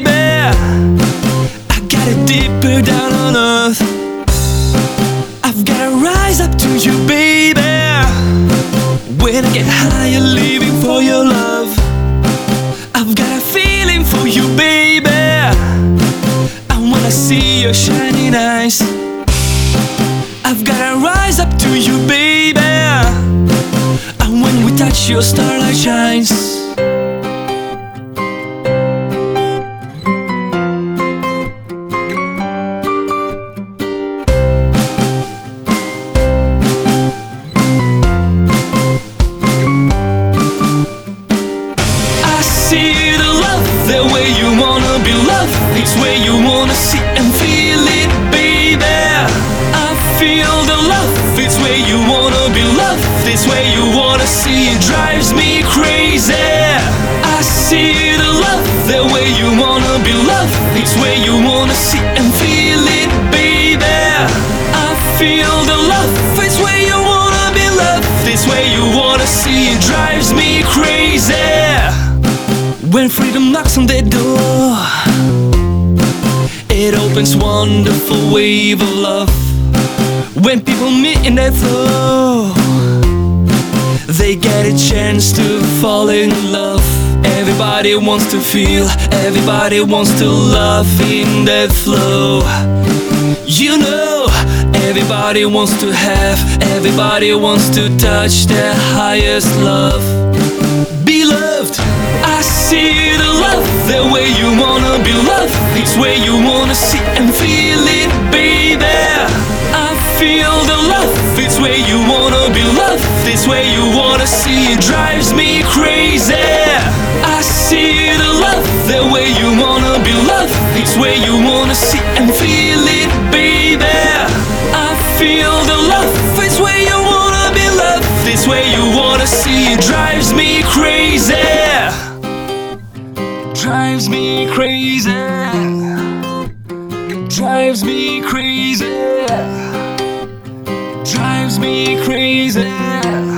baby. I got it deeper down on earth. I've gotta rise up to you, baby. When I get higher, leaving for your love. I've got a feeling for you, baby. I wanna see your shining eyes. I've gotta rise up to you, baby. And when we touch, your starlight shines. See the love, the way you wanna be loved. It's where you wanna see and feel it, baby. I feel the love, it's where you wanna be loved. It's where you wanna see it drives me crazy. I see the love, the way you wanna be loved. It's where you wanna see and feel it, baby. I feel the love, it's you wanna be loved. You When freedom knocks on their door, it opens wonderful wave of love. When people meet in that flow, they get a chance to fall in love. Everybody wants to feel, everybody wants to love in that flow. You know, everybody wants to have, everybody wants to touch their highest love. Where you wanna see and feel it, baby. I feel the love, it's where you wanna be loved. It's where you wanna see it drives me crazy. I see the love, the way you wanna be loved. It's where you wanna see and feel it, baby. I feel the love, it's where you wanna be loved. It's where you wanna see it drives me crazy. Drives me crazy. Drives me crazy. Drives me crazy.